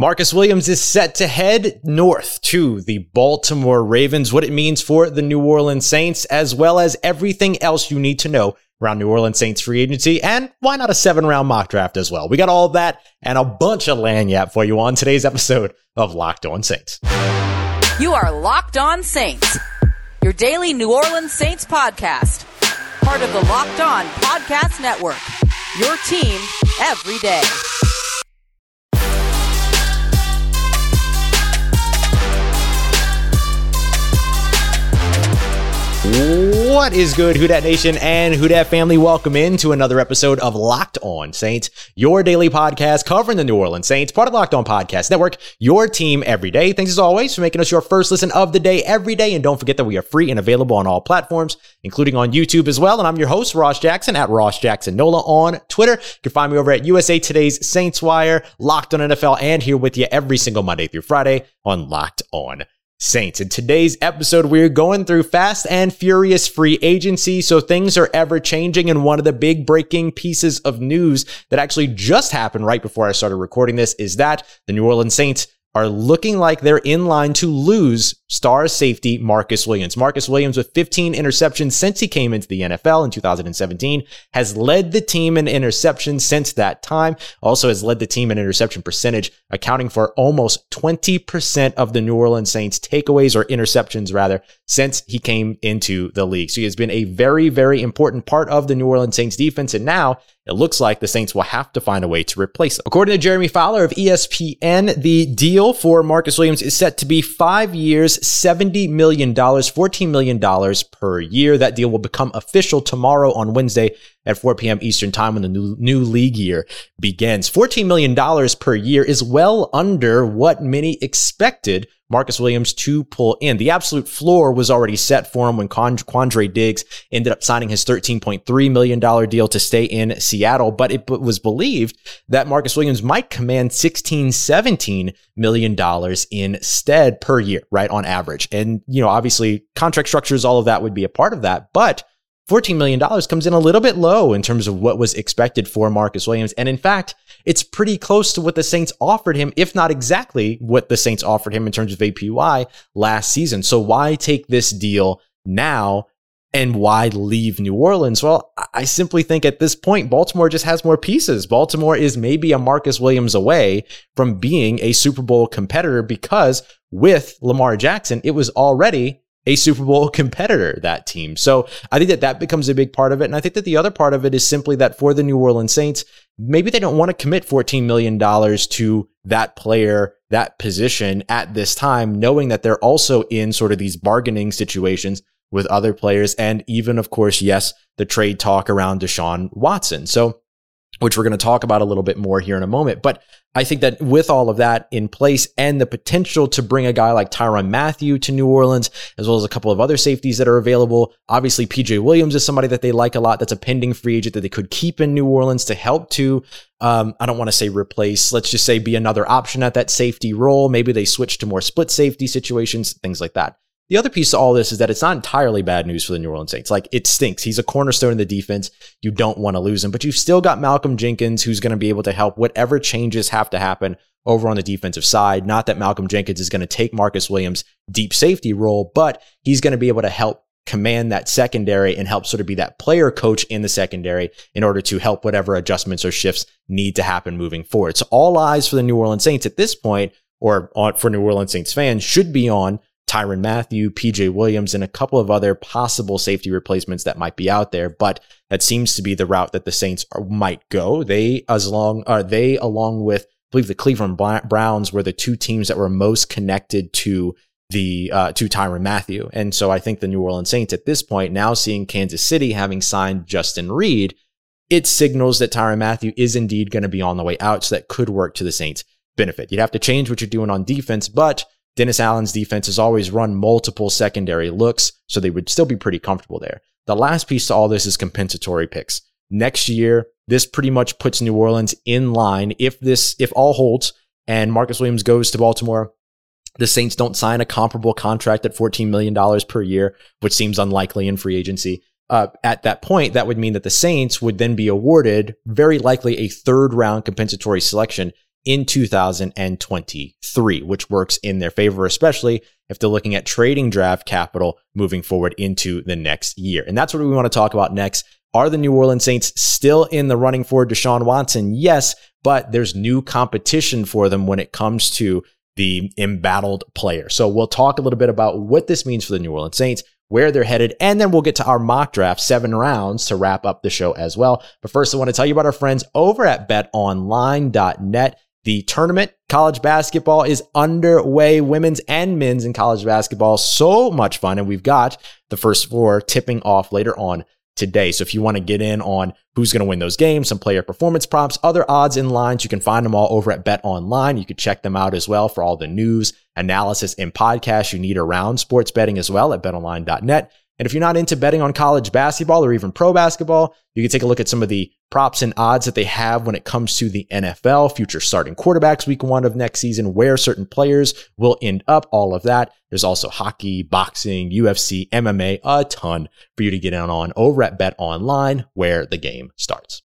Marcus Williams is set to head north to the Baltimore Ravens, what it means for the New Orleans Saints, as well as everything else you need to know around New Orleans Saints free agency, and why not a seven round mock draft as well? We got all that and a bunch of lagniappe for you on today's episode of Locked On Saints. You are Locked On Saints, your daily New Orleans Saints podcast, part of the Locked On Podcast Network, your team every day. What is good, Who Dat Nation and Who Dat family? Welcome into another episode of Locked On Saints, your daily podcast covering the New Orleans Saints, part of Locked On Podcast Network, your team every day. Thanks as always for making us your first listen of the day every day. And don't forget that we are free and available on all platforms, including on YouTube as well. And I'm your host, Ross Jackson, at Ross Jackson Nola on Twitter. You can find me over at USA Today's Saints Wire, Locked On NFL, and here with you every single Monday through Friday on Locked On Saints. In today's episode, we're going through fast and furious free agency. So things are ever changing. And one of the big breaking pieces of news that actually just happened right before I started recording this is that the New Orleans Saints are looking like they're in line to lose star safety Marcus Williams. Marcus Williams, with 15 interceptions since he came into the NFL in 2017, has led the team in interceptions since that time. Also has led the team in interception percentage, accounting for almost 20% of the New Orleans Saints takeaways or interceptions rather since he came into the league. So he has been a very, very important part of the New Orleans Saints defense. And now it looks like the Saints will have to find a way to replace him. According to Jeremy Fowler of ESPN, the deal for Marcus Williams is set to be five years, $70 million, $14 million per year. That deal will become official tomorrow on Wednesday at 4 p.m. Eastern time when the new, new league year begins. $14 million per year is well under what many expected Marcus Williams to pull in. The absolute floor was already set for him when Quandre Diggs ended up signing his $13.3 million deal to stay in Seattle. But it was believed that Marcus Williams might command $16, $17 million instead per year, right? On average. And, you know, obviously contract structures, all of that would be a part of that. But $14 million comes in a little bit low in terms of what was expected for Marcus Williams. And in fact, it's pretty close to what the Saints offered him, if not exactly what the Saints offered him in terms of APY last season. So why take this deal now and why leave New Orleans? Well, I simply think at this point, Baltimore just has more pieces. Baltimore is maybe a Marcus Williams away from being a Super Bowl competitor because with Lamar Jackson, it was already a Super Bowl competitor, that team. So I think that that becomes a big part of it. And I think that the other part of it is simply that for the New Orleans Saints, maybe they don't want to commit $14 million to that player, that position at this time, knowing that they're also in sort of these bargaining situations with other players. And even, of course, yes, the trade talk around Deshaun Watson. So which we're going to talk about a little bit more here in a moment. But I think that with all of that in place and the potential to bring a guy like Tyrann Mathieu to New Orleans, as well as a couple of other safeties that are available, obviously PJ Williams is somebody that they like a lot. That's a pending free agent that they could keep in New Orleans to help to, um, I don't want to say replace, let's just say be another option at that safety role. Maybe they switch to more split safety situations, things like that. The other piece to all this is that it's not entirely bad news for the New Orleans Saints. Like it stinks. He's a cornerstone in the defense. You don't want to lose him, but you've still got Malcolm Jenkins who's going to be able to help whatever changes have to happen over on the defensive side. Not that Malcolm Jenkins is going to take Marcus Williams' deep safety role, but he's going to be able to help command that secondary and help sort of be that player coach in the secondary in order to help whatever adjustments or shifts need to happen moving forward. So all eyes for the New Orleans Saints at this point, or for New Orleans Saints fans, should be on Tyrann Mathieu, PJ Williams, and a couple of other possible safety replacements that might be out there. But that seems to be the route that the Saints are, might go. They, as long, are uh, they along with, I believe the Cleveland Browns were the two teams that were most connected to the uh, to Tyrann Mathieu. And so I think the New Orleans Saints at this point, now seeing Kansas City having signed Justin Reid, it signals that Tyrann Mathieu is indeed going to be on the way out. So that could work to the Saints' benefit. You'd have to change what you're doing on defense, but Dennis Allen's defense has always run multiple secondary looks, so they would still be pretty comfortable there. The last piece to all this is compensatory picks. Next year, this pretty much puts New Orleans in line. If this, if all holds and Marcus Williams goes to Baltimore, the Saints don't sign a comparable contract at $14 million per year, which seems unlikely in free agency. Uh, at that point, that would mean that the Saints would then be awarded very likely a third round compensatory selection in 2023, which works in their favor, especially if they're looking at trading draft capital moving forward into the next year. And that's what we want to talk about next. Are the New Orleans Saints still in the running for Deshaun Watson? Yes, but there's new competition for them when it comes to the embattled player. So we'll talk a little bit about what this means for the New Orleans Saints, where they're headed, and then we'll get to our mock draft, seven rounds to wrap up the show as well. But first, I want to tell you about our friends over at betonline.net. The tournament, college basketball is underway, women's and men's in college basketball. So much fun. And we've got the first four tipping off later on today. So if you want to get in on who's going to win those games, some player performance props, other odds and lines, you can find them all over at Bet Online. You can check them out as well for all the news, analysis, and podcasts you need around sports betting as well at betonline.net. And if you're not into betting on college basketball or even pro basketball, you can take a look at some of the props and odds that they have when it comes to the NFL, future starting quarterbacks week one of next season, where certain players will end up, all of that. There's also hockey, boxing, UFC, MMA, a ton for you to get in on over at Bet Online, where the game starts.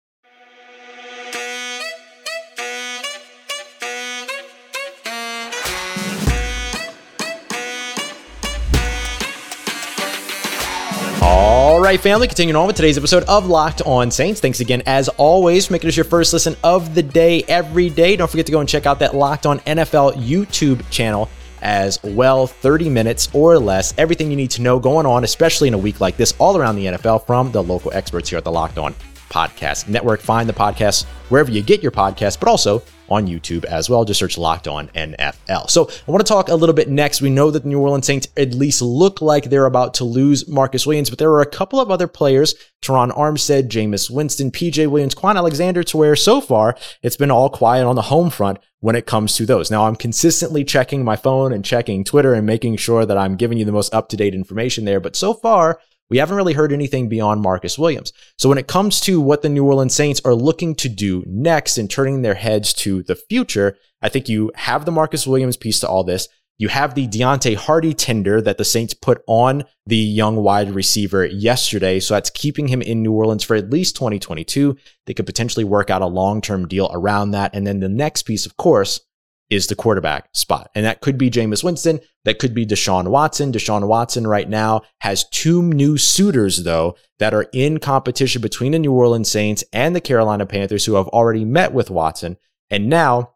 All right, family, continuing on with today's episode of Locked On Saints. Thanks again, as always, for making us your first listen of the day every day. Don't forget to go and check out that Locked On NFL YouTube channel as well. 30 minutes or less. Everything you need to know going on, especially in a week like this, all around the NFL from the local experts here at the Locked On Podcast Network. Find the podcast wherever you get your podcast, but also on YouTube as well. Just search Locked On NFL. So I want to talk a little bit next. We know that the New Orleans Saints at least look like they're about to lose Marcus Williams, but there are a couple of other players, Terron Armstead, Jameis Winston, PJ Williams, Kwon Alexander, to where so far it's been all quiet on the home front when it comes to those. Now I'm consistently checking my phone and checking Twitter and making sure that I'm giving you the most up to date information there. But so far, we haven't really heard anything beyond Marcus Williams. So when it comes to what the New Orleans Saints are looking to do next and turning their heads to the future, I think you have the Marcus Williams piece to all this. You have the Deonte Harty tender that the Saints put on the young wide receiver yesterday. So that's keeping him in New Orleans for at least 2022. They could potentially work out a long term deal around that. And then the next piece, of course, is the quarterback spot. And that could be Jameis Winston. That could be Deshaun Watson. Deshaun Watson right now has two new suitors, though, that are in competition between the New Orleans Saints and the Carolina Panthers, who have already met with Watson. And now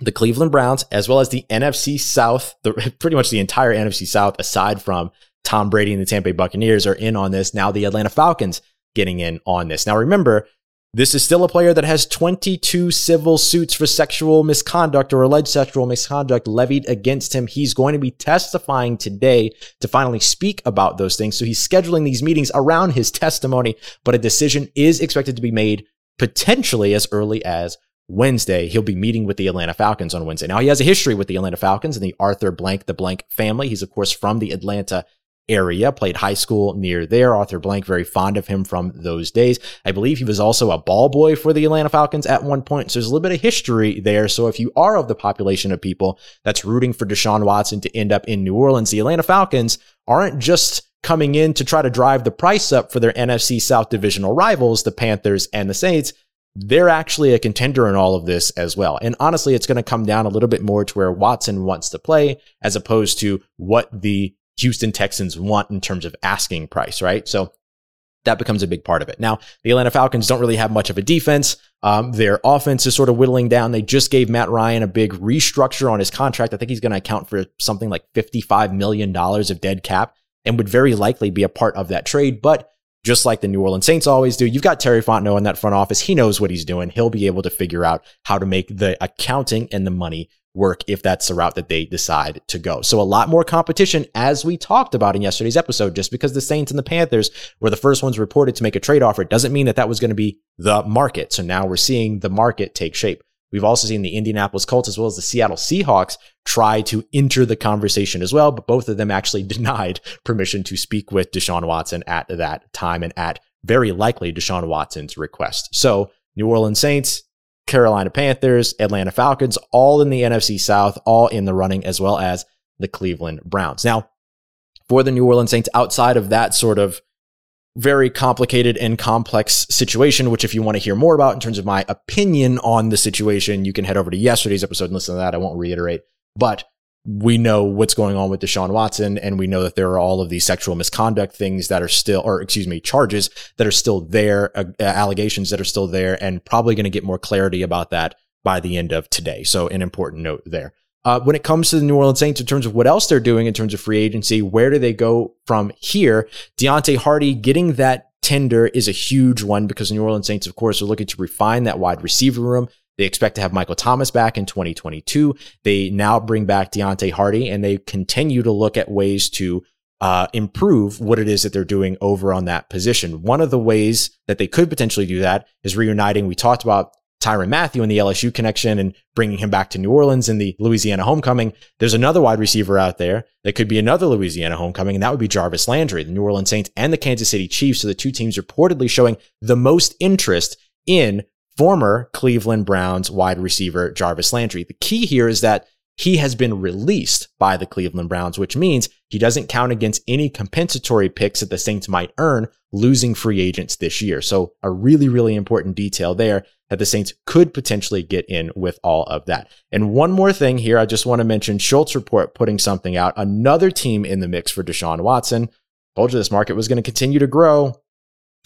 the Cleveland Browns, as well as the NFC South, the, pretty much the entire NFC South, aside from Tom Brady and the Tampa Bay Buccaneers, are in on this. Now the Atlanta Falcons getting in on this. Now remember, this is still a player that has 22 civil suits for sexual misconduct or alleged sexual misconduct levied against him. He's going to be testifying today to finally speak about those things. So he's scheduling these meetings around his testimony, but a decision is expected to be made potentially as early as Wednesday. He'll be meeting with the Atlanta Falcons on Wednesday. Now he has a history with the Atlanta Falcons and the Arthur Blank, the Blank family. He's of course from the Atlanta area, played high school near there. Arthur Blank, very fond of him from those days. I believe he was also a ball boy for the Atlanta Falcons at one point. So there's a little bit of history there. So if you are of the population of people that's rooting for Deshaun Watson to end up in New Orleans, the Atlanta Falcons aren't just coming in to try to drive the price up for their NFC South divisional rivals, the Panthers and the Saints. They're actually a contender in all of this as well. And honestly, it's going to come down a little bit more to where Watson wants to play as opposed to what the Houston Texans want in terms of asking price, right? So that becomes a big part of it. Now, the Atlanta Falcons don't really have much of a defense. Um, their offense is sort of whittling down. They just gave Matt Ryan a big restructure on his contract. I think he's going to account for something like $55 million of dead cap and would very likely be a part of that trade. But just like the New Orleans Saints always do, you've got Terry Fontenot in that front office. He knows what he's doing. He'll be able to figure out how to make the accounting and the money work if that's the route that they decide to go. So a lot more competition as we talked about in yesterday's episode. Just because the Saints and the Panthers were the first ones reported to make a trade offer doesn't mean that that was going to be the market. So now we're seeing the market take shape. We've also seen the Indianapolis Colts as well as the Seattle Seahawks try to enter the conversation as well, but both of them actually denied permission to speak with Deshaun Watson at that time and at very likely Deshaun Watson's request. So New Orleans Saints, Carolina Panthers, Atlanta Falcons, all in the NFC South, all in the running, as well as the Cleveland Browns. Now, for the New Orleans Saints, outside of that sort of very complicated and complex situation, which if you want to hear more about in terms of my opinion on the situation, you can head over to yesterday's episode and listen to that. I won't reiterate, but we know what's going on with Deshaun Watson, and we know that there are all of these sexual misconduct things that are still, or excuse me, charges that are still there, uh, allegations that are still there, and probably going to get more clarity about that by the end of today. So, an important note there. Uh, when it comes to the New Orleans Saints, in terms of what else they're doing in terms of free agency, where do they go from here? Deonte Harty getting that tender is a huge one because New Orleans Saints, of course, are looking to refine that wide receiver room. They expect to have Michael Thomas back in 2022. They now bring back Deonte Harty and they continue to look at ways to uh, improve what it is that they're doing over on that position. One of the ways that they could potentially do that is reuniting. We talked about Tyrann Mathieu and the LSU connection and bringing him back to New Orleans in the Louisiana homecoming. There's another wide receiver out there that could be another Louisiana homecoming, and that would be Jarvis Landry, the New Orleans Saints and the Kansas City Chiefs. So the two teams reportedly showing the most interest in former Cleveland Browns wide receiver Jarvis Landry. The key here is that he has been released by the Cleveland Browns, which means he doesn't count against any compensatory picks that the Saints might earn losing free agents this year. So a really, really important detail there that the Saints could potentially get in with all of that. And one more thing here, I just want to mention Schultz report putting something out, another team in the mix for Deshaun Watson. Told you this market was going to continue to grow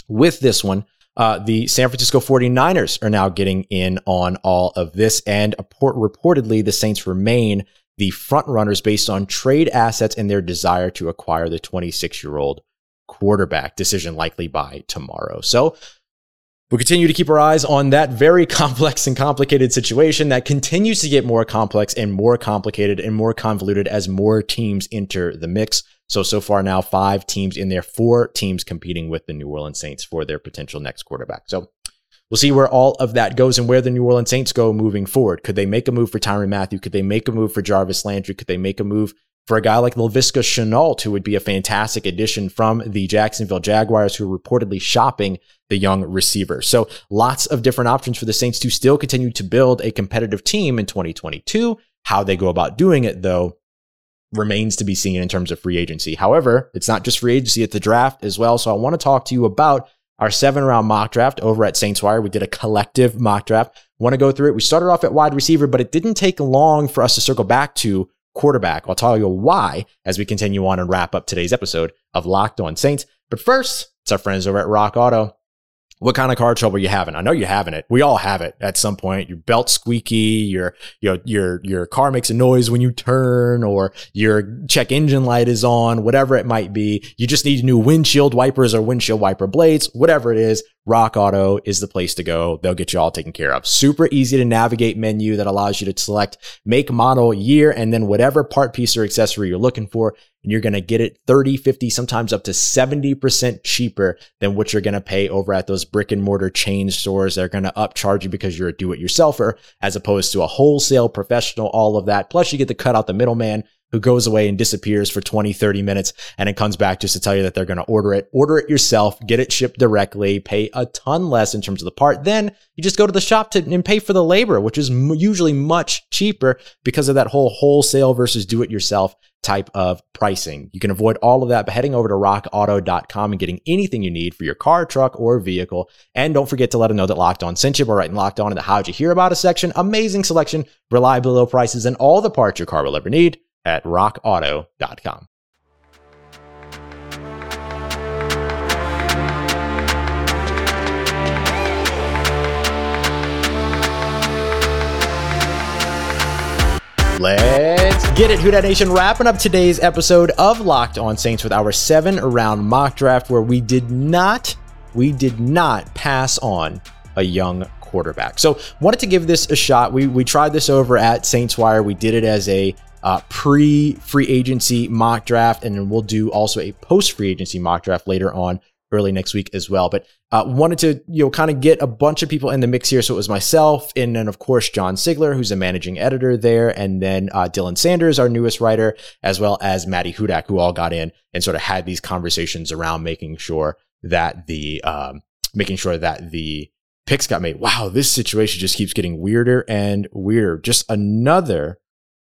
with this one. Uh, the San Francisco 49ers are now getting in on all of this. And reportedly, the Saints remain the front runners based on trade assets and their desire to acquire the 26 year old quarterback. Decision likely by tomorrow. So we continue to keep our eyes on that very complex and complicated situation that continues to get more complex and more complicated and more convoluted as more teams enter the mix. So, so far now, five teams in there, four teams competing with the New Orleans Saints for their potential next quarterback. So, we'll see where all of that goes and where the New Orleans Saints go moving forward. Could they make a move for Tyrann Mathieu? Could they make a move for Jarvis Landry? Could they make a move for a guy like Laviska Shenault, who would be a fantastic addition from the Jacksonville Jaguars, who are reportedly shopping the young receiver. So lots of different options for the Saints to still continue to build a competitive team in 2022. How they go about doing it, though, remains to be seen in terms of free agency. However, it's not just free agency at the draft as well. So I want to talk to you about our seven round mock draft over at Saints Wire. We did a collective mock draft. Want to go through it? We started off at wide receiver, but it didn't take long for us to circle back to quarterback. I'll tell you why as we continue on and wrap up today's episode of Locked On Saints. But first, it's our friends over at Rock Auto what kind of car trouble you having? I know you're having it. We all have it at some point. Your belt squeaky, your your your your car makes a noise when you turn, or your check engine light is on, whatever it might be. You just need new windshield wipers or windshield wiper blades, whatever it is. Rock Auto is the place to go. They'll get you all taken care of. Super easy to navigate menu that allows you to select make, model, year, and then whatever part, piece, or accessory you're looking for and you're going to get it 30, 50, sometimes up to 70% cheaper than what you're going to pay over at those brick and mortar chain stores. They're going to upcharge you because you're a do it yourselfer as opposed to a wholesale professional, all of that. Plus you get to cut out the middleman who goes away and disappears for 20, 30 minutes and it comes back just to tell you that they're going to order it. Order it yourself, get it shipped directly, pay a ton less in terms of the part. Then you just go to the shop to, and pay for the labor, which is usually much cheaper because of that whole wholesale versus do it yourself type of pricing. You can avoid all of that by heading over to rockauto.com and getting anything you need for your car, truck, or vehicle. And don't forget to let them know that Locked On sent you by writing Locked On in the How'd You Hear About a section. Amazing selection, reliable low prices, and all the parts your car will ever need at rockauto.com. Let's get it, Who Dat Nation. Wrapping up today's episode of Locked On Saints with our seven round mock draft, where we did not, we did not pass on a young quarterback. So wanted to give this a shot. We we tried this over at Saints Wire. We did it as a uh, pre free agency mock draft, and then we'll do also a post free agency mock draft later on early next week as well. But uh, wanted to you know kind of get a bunch of people in the mix here. So it was myself, and then of course John Sigler, who's a managing editor there, and then uh, Dylan Sanders, our newest writer, as well as Maddie Hudak, who all got in and sort of had these conversations around making sure that the um, making sure that the picks got made. Wow, this situation just keeps getting weirder and weirder. Just another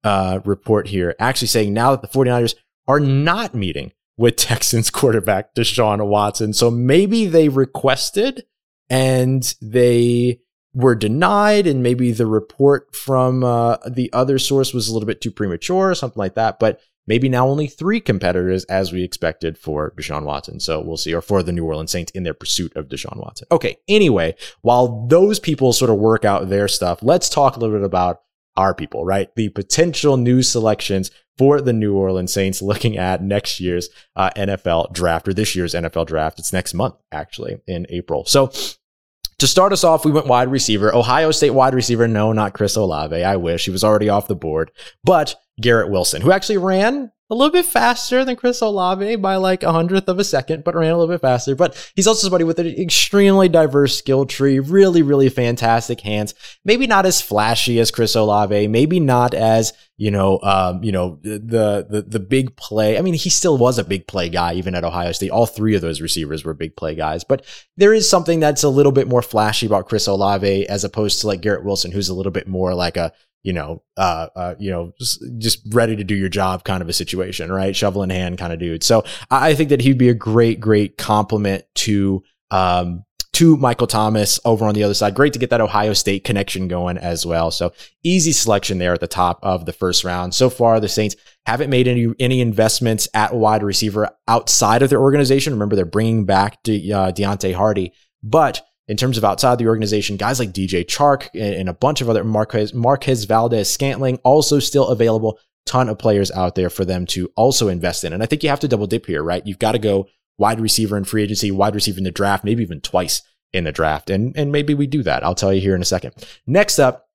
uh, report here actually saying now that the 49ers are not meeting with Texans quarterback Deshaun Watson. So maybe they requested and they were denied, and maybe the report from uh, the other source was a little bit too premature, or something like that. But maybe now only three competitors as we expected for Deshaun Watson. So we'll see, or for the New Orleans Saints in their pursuit of Deshaun Watson. Okay. Anyway, while those people sort of work out their stuff, let's talk a little bit about our people, right? The potential new selections for the New Orleans Saints looking at next year's uh, NFL draft or this year's NFL draft. It's next month, actually, in April. So to start us off, we went wide receiver. Ohio State wide receiver. No, not Chris Olave. I wish he was already off the board, but Garrett Wilson, who actually ran a little bit faster than Chris Olave by like a hundredth of a second, but ran a little bit faster. But he's also somebody with an extremely diverse skill tree, really, really fantastic hands. Maybe not as flashy as Chris Olave, maybe not as, you know, um, you know, the, the, the big play. I mean, he still was a big play guy, even at Ohio State. All three of those receivers were big play guys, but there is something that's a little bit more flashy about Chris Olave as opposed to like Garrett Wilson, who's a little bit more like a, you know, uh, uh, you know, just, ready to do your job kind of a situation, right? Shovel in hand kind of dude. So I think that he'd be a great, great compliment to, um, to Michael Thomas over on the other side. Great to get that Ohio State connection going as well. So easy selection there at the top of the first round. So far, the Saints haven't made any any investments at wide receiver outside of their organization. Remember, they're bringing back De, uh, Deonte Harty, but in terms of outside the organization, guys like DJ Chark and, a bunch of other Marquez, Marquez Valdes Scantling also still available. Ton of players out there for them to also invest in. And I think you have to double dip here, right? You've got to go wide receiver in free agency, wide receiver in the draft, maybe even twice in the draft. And, and maybe we do that. I'll tell you here in a second. Next up,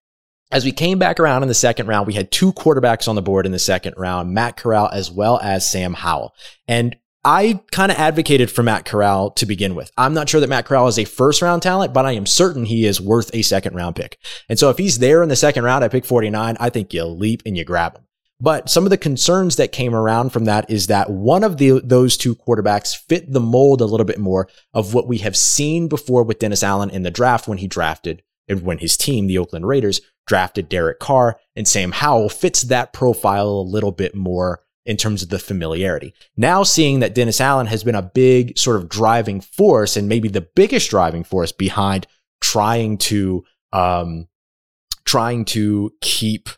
as we came back around in the second round, we had two quarterbacks on the board in the second round, Matt Corral as well as Sam Howell. And I kind of advocated for Matt Corral to begin with. I'm not sure that Matt Corral is a first round talent, but I am certain he is worth a second round pick. And so if he's there in the second round at pick 49, I think you leap and you grab him. But some of the concerns that came around from that is that one of the, those two quarterbacks fit the mold a little bit more of what we have seen before with Dennis Allen in the draft when he drafted and when his team, the Oakland Raiders, drafted Derek Carr and Sam Howell fits that profile a little bit more in terms of the familiarity. Now seeing that Dennis Allen has been a big sort of driving force and maybe the biggest driving force behind trying to um trying to keep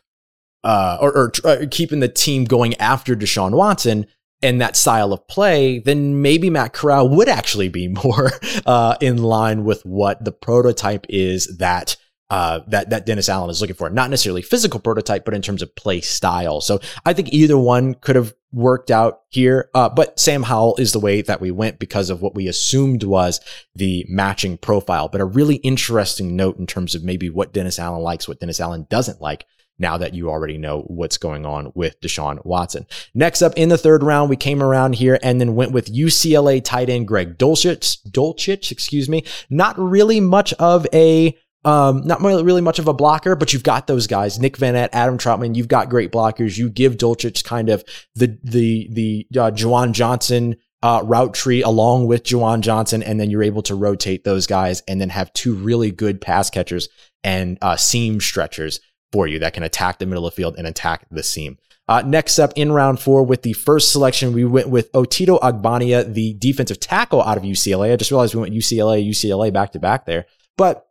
uh or, or uh, keeping the team going after Deshaun Watson and that style of play, then maybe Matt Corral would actually be more uh, in line with what the prototype is that uh, that that Dennis Allen is looking for. Not necessarily physical prototype, but in terms of play style. So I think either one could have worked out here. Uh, but Sam Howell is the way that we went because of what we assumed was the matching profile. But a really interesting note in terms of maybe what Dennis Allen likes, what Dennis Allen doesn't like. Now that you already know what's going on with Deshaun Watson. Next up in the third round, we came around here and then went with UCLA tight end Greg Dulcich, Dulcich, excuse me. Not really much of a um, not really much of a blocker, but you've got those guys, Nick Vannett, Adam Trautman. You've got great blockers. You give Dulcich kind of the the the uh, Juwan Johnson uh, route tree along with Juwan Johnson, and then you're able to rotate those guys, and then have two really good pass catchers and uh, seam stretchers for you that can attack the middle of the field and attack the seam. Uh, next up in round four with the first selection, we went with Otito Ogbonnia, the defensive tackle out of UCLA. I just realized we went UCLA, UCLA back to back there, but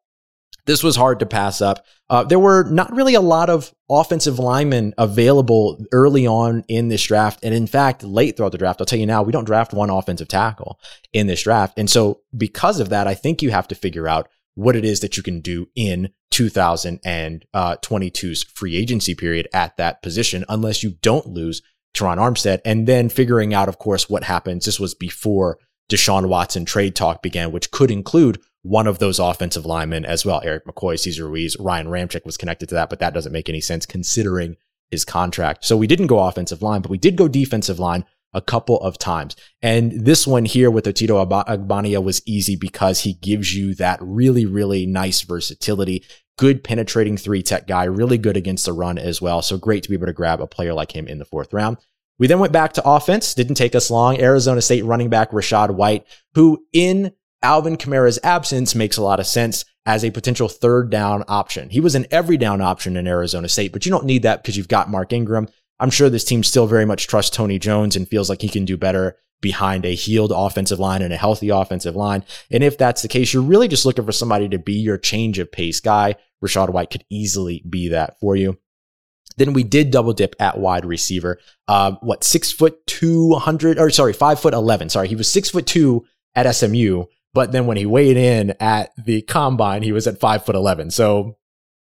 this was hard to pass up. Uh, there were not really a lot of offensive linemen available early on in this draft. And in fact, late throughout the draft, I'll tell you now, we don't draft one offensive tackle in this draft. And so because of that, I think you have to figure out what it is that you can do in 2022's free agency period at that position, unless you don't lose Terron Armstead. And then figuring out, of course, what happens. This was before Deshaun Watson trade talk began, which could include one of those offensive linemen as well. Erik McCoy, Cesar Ruiz, Ryan Ramczyk was connected to that, but that doesn't make any sense considering his contract. So we didn't go offensive line, but we did go defensive line a couple of times. And this one here with Otito Ogbonnia was easy because he gives you that really, really nice versatility. Good penetrating three tech guy, really good against the run as well. So great to be able to grab a player like him in the fourth round. We then went back to offense. Didn't take us long. Arizona State running back Rachaad White, who in Alvin Kamara's absence makes a lot of sense as a potential third down option. He was an every down option in Arizona State, but you don't need that because you've got Mark Ingram. I'm sure this team still very much trusts Tony Jones and feels like he can do better behind a healed offensive line and a healthy offensive line. And if that's the case, you're really just looking for somebody to be your change of pace guy. Rachaad White could easily be that for you. Then we did double dip at wide receiver. Uh, what six foot two hundred or sorry five foot eleven. Sorry, he was six foot two at SMU, but then when he weighed in at the combine, he was at five foot eleven. So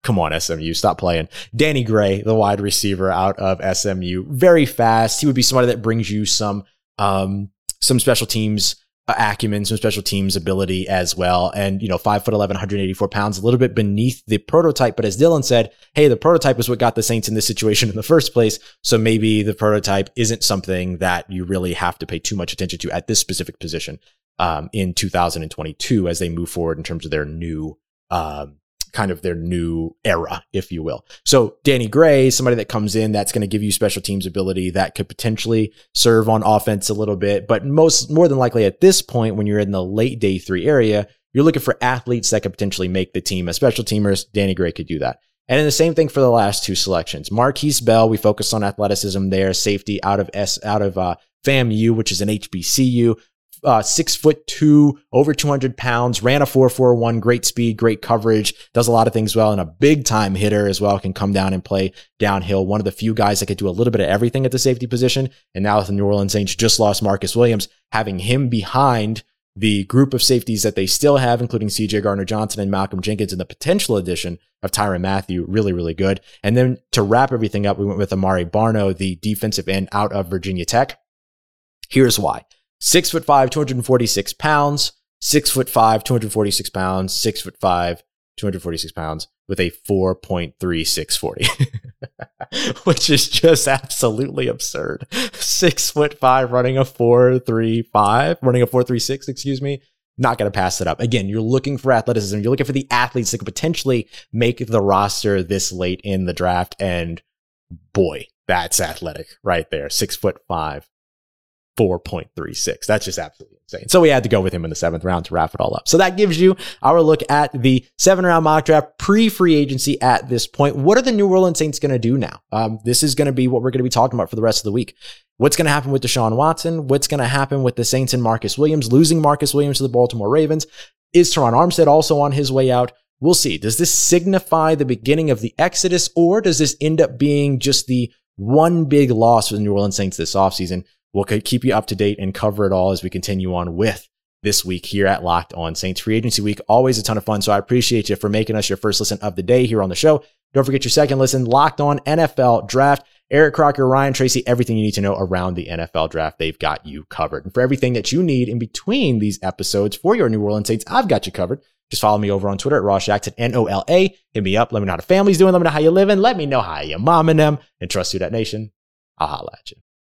come on, SMU, stop playing. Danny Gray, the wide receiver out of SMU, very fast. He would be somebody that brings you some um, some special teams uh, acumen, some special teams ability as well. And, you know, five foot 11, 184 pounds, a little bit beneath the prototype. But as Dylan said, hey, the prototype is what got the Saints in this situation in the first place. So maybe the prototype isn't something that you really have to pay too much attention to at this specific position um, in 2022 as they move forward in terms of their new um, kind of their new era, if you will. So Danny Gray, somebody that comes in that's going to give you special teams ability that could potentially serve on offense a little bit, but most more than likely at this point, when you're in the late day three area, you're looking for athletes that could potentially make the team as special teamers. Danny Gray could do that. And then the same thing for the last two selections. Markquese Bell, we focused on athleticism there, safety out of S out of uh, FAMU, which is an HBCU uh, six foot two, over 200 pounds, ran a 441, great speed, great coverage, does a lot of things well, and a big time hitter as well, can come down and play downhill. One of the few guys that could do a little bit of everything at the safety position. And now with the New Orleans Saints just lost Marcus Williams, having him behind the group of safeties that they still have, including CJ Gardner Johnson and Malcolm Jenkins, and the potential addition of Tyrann Mathieu, really, really good. And then to wrap everything up, we went with Amaré Barno, the defensive end out of Virginia Tech. Here's why. Six foot five, 246 pounds, six foot five, 246 pounds, six foot five, 246 pounds with a 4.3640, which is just absolutely absurd. Six foot five running a 435, running a 436, excuse me. Not going to pass it up. Again, you're looking for athleticism. You're looking for the athletes that could potentially make the roster this late in the draft. And boy, that's athletic right there. Six foot five, 4.36. That's just absolutely insane. So we had to go with him in the seventh round to wrap it all up. So that gives you our look at the seven round mock draft pre free agency at this point. What are the New Orleans Saints going to do now? Um, this is going to be what we're going to be talking about for the rest of the week. What's going to happen with Deshaun Watson? What's going to happen with the Saints and Marcus Williams, losing Marcus Williams to the Baltimore Ravens? Is Terron Armstead also on his way out? We'll see. Does this signify the beginning of the exodus or does this end up being just the one big loss for the New Orleans Saints this offseason? We'll keep you up to date and cover it all as we continue on with this week here at Locked On Saints Free Agency Week. Always a ton of fun. So I appreciate you for making us your first listen of the day here on the show. Don't forget your second listen, Locked On NFL Draft. Eric Crocker, Ryan Tracy, everything you need to know around the NFL draft, they've got you covered. And for everything that you need in between these episodes for your New Orleans Saints, I've got you covered. Just follow me over on Twitter at Ross Jackson, N-O-L-A. Hit me up. Let me know how the family's doing. Let me know how you're living. Let me know how you momming them. And trust you that nation. I'll holla at you.